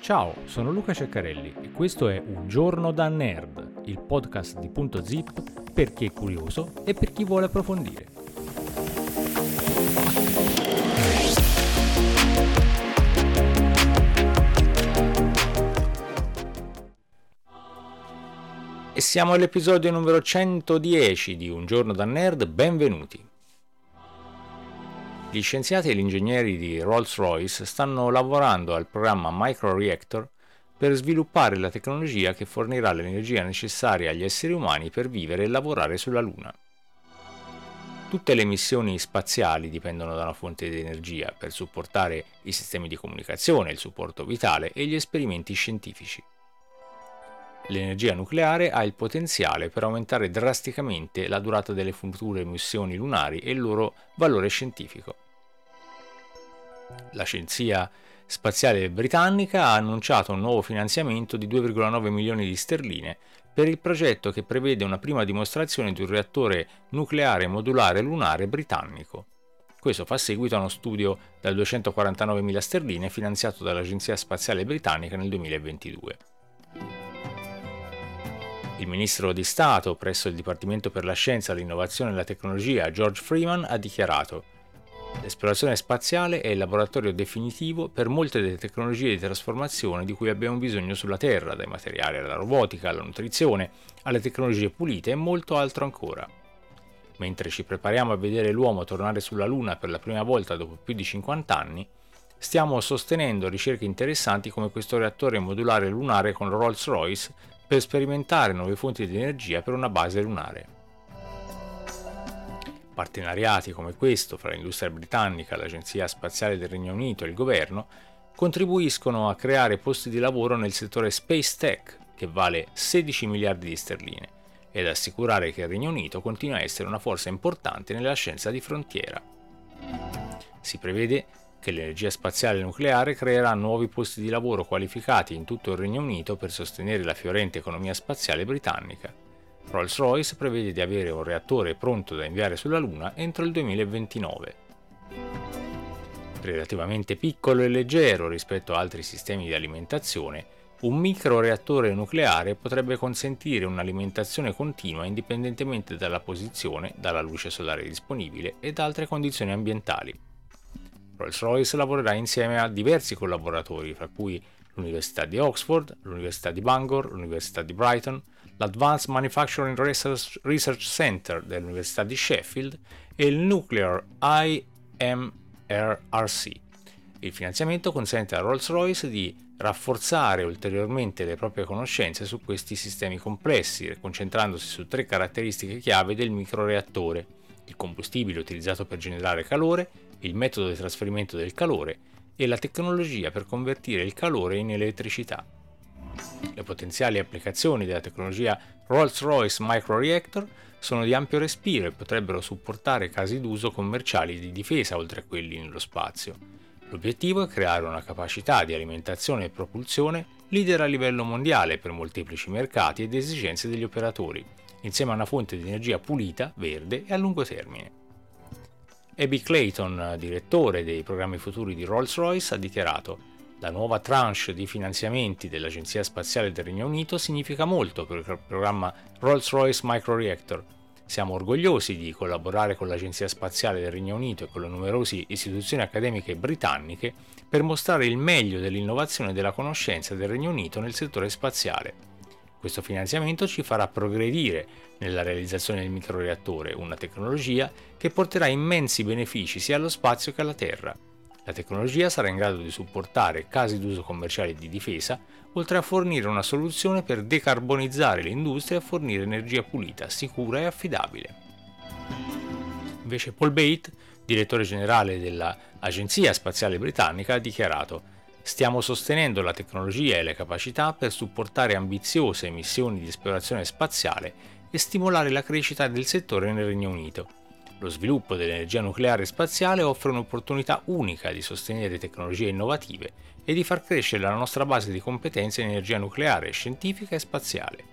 Ciao, sono Luca Ceccarelli e questo è Un giorno da nerd, il podcast di Punto Zip per chi è curioso e per chi vuole approfondire. E siamo all'episodio numero 110 di Un giorno da nerd, benvenuti. Gli scienziati e gli ingegneri di Rolls-Royce stanno lavorando al programma MicroReactor per sviluppare la tecnologia che fornirà l'energia necessaria agli esseri umani per vivere e lavorare sulla Luna. Tutte le missioni spaziali dipendono da una fonte di energia per supportare i sistemi di comunicazione, il supporto vitale e gli esperimenti scientifici. L'energia nucleare ha il potenziale per aumentare drasticamente la durata delle future missioni lunari e il loro valore scientifico. L'Agenzia Spaziale Britannica ha annunciato un nuovo finanziamento di 2,9 milioni di sterline per il progetto che prevede una prima dimostrazione di un reattore nucleare modulare lunare britannico. Questo fa seguito a uno studio da 249.000 sterline finanziato dall'Agenzia Spaziale Britannica nel 2022. Il ministro di Stato presso il Dipartimento per la Scienza, l'Innovazione e la Tecnologia, George Freeman, ha dichiarato L'esplorazione spaziale è il laboratorio definitivo per molte delle tecnologie di trasformazione di cui abbiamo bisogno sulla Terra, dai materiali alla robotica, alla nutrizione, alle tecnologie pulite e molto altro ancora. Mentre ci prepariamo a vedere l'uomo tornare sulla Luna per la prima volta dopo più di 50 anni, stiamo sostenendo ricerche interessanti come questo reattore modulare lunare con Rolls-Royce per sperimentare nuove fonti di energia per una base lunare. Partenariati come questo fra l'industria britannica, l'Agenzia Spaziale del Regno Unito e il governo contribuiscono a creare posti di lavoro nel settore Space Tech, che vale 16 miliardi di sterline, ed assicurare che il Regno Unito continua a essere una forza importante nella scienza di frontiera. Si prevede che l'energia spaziale nucleare creerà nuovi posti di lavoro qualificati in tutto il Regno Unito per sostenere la fiorente economia spaziale britannica. Rolls-Royce prevede di avere un reattore pronto da inviare sulla Luna entro il 2029. Relativamente piccolo e leggero rispetto a altri sistemi di alimentazione, un microreattore nucleare potrebbe consentire un'alimentazione continua indipendentemente dalla posizione, dalla luce solare disponibile e da altre condizioni ambientali. Rolls-Royce lavorerà insieme a diversi collaboratori, fra cui l'Università di Oxford, l'Università di Bangor, l'Università di Brighton, l'Advanced Manufacturing Research Center dell'Università di Sheffield e il Nuclear IMRRC. Il finanziamento consente a Rolls-Royce di rafforzare ulteriormente le proprie conoscenze su questi sistemi complessi, concentrandosi su tre caratteristiche chiave del microreattore, il combustibile utilizzato per generare calore, il metodo di trasferimento del calore e la tecnologia per convertire il calore in elettricità. Le potenziali applicazioni della tecnologia Rolls-Royce Microreactor sono di ampio respiro e potrebbero supportare casi d'uso commerciali di difesa oltre a quelli nello spazio. L'obiettivo è creare una capacità di alimentazione e propulsione leader a livello mondiale per molteplici mercati ed esigenze degli operatori, insieme a una fonte di energia pulita, verde e a lungo termine. Abby Clayton, direttore dei programmi futuri di Rolls-Royce, ha dichiarato la nuova tranche di finanziamenti dell'Agenzia Spaziale del Regno Unito significa molto per il programma Rolls-Royce Microreactor. Siamo orgogliosi di collaborare con l'Agenzia Spaziale del Regno Unito e con le numerose istituzioni accademiche britanniche per mostrare il meglio dell'innovazione e della conoscenza del Regno Unito nel settore spaziale. Questo finanziamento ci farà progredire nella realizzazione del microreattore, una tecnologia che porterà immensi benefici sia allo spazio che alla Terra. La tecnologia sarà in grado di supportare casi d'uso commerciale di difesa, oltre a fornire una soluzione per decarbonizzare l'industria e fornire energia pulita, sicura e affidabile. Invece Paul Bate, direttore generale dell'Agenzia Spaziale Britannica, ha dichiarato Stiamo sostenendo la tecnologia e le capacità per supportare ambiziose missioni di esplorazione spaziale e stimolare la crescita del settore nel Regno Unito. Lo sviluppo dell'energia nucleare spaziale offre un'opportunità unica di sostenere tecnologie innovative e di far crescere la nostra base di competenze in energia nucleare, scientifica e spaziale.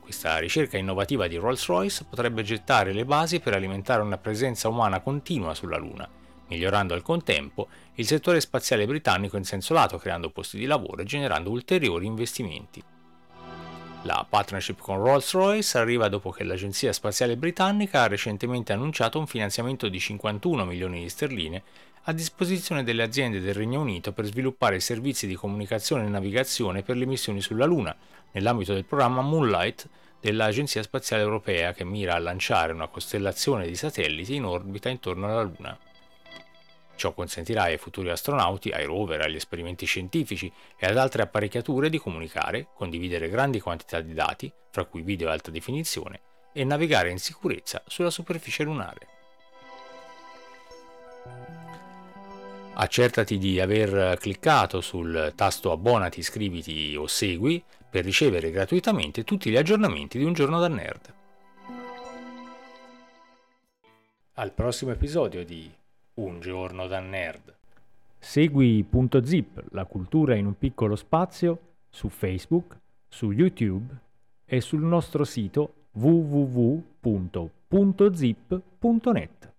Questa ricerca innovativa di Rolls-Royce potrebbe gettare le basi per alimentare una presenza umana continua sulla Luna migliorando al contempo il settore spaziale britannico in senso lato, creando posti di lavoro e generando ulteriori investimenti. La partnership con Rolls-Royce arriva dopo che l'Agenzia Spaziale Britannica ha recentemente annunciato un finanziamento di 51 milioni di sterline a disposizione delle aziende del Regno Unito per sviluppare servizi di comunicazione e navigazione per le missioni sulla Luna, nell'ambito del programma Moonlight dell'Agenzia Spaziale Europea che mira a lanciare una costellazione di satelliti in orbita intorno alla Luna. Ciò consentirà ai futuri astronauti, ai rover, agli esperimenti scientifici e ad altre apparecchiature di comunicare, condividere grandi quantità di dati, fra cui video e alta definizione, e navigare in sicurezza sulla superficie lunare. Accertati di aver cliccato sul tasto abbonati, iscriviti o segui per ricevere gratuitamente tutti gli aggiornamenti di Un giorno da nerd. Al prossimo episodio di un giorno da nerd. Segui Punto Zip, la cultura in un piccolo spazio, su Facebook, su YouTube e sul nostro sito www.puntozip.net.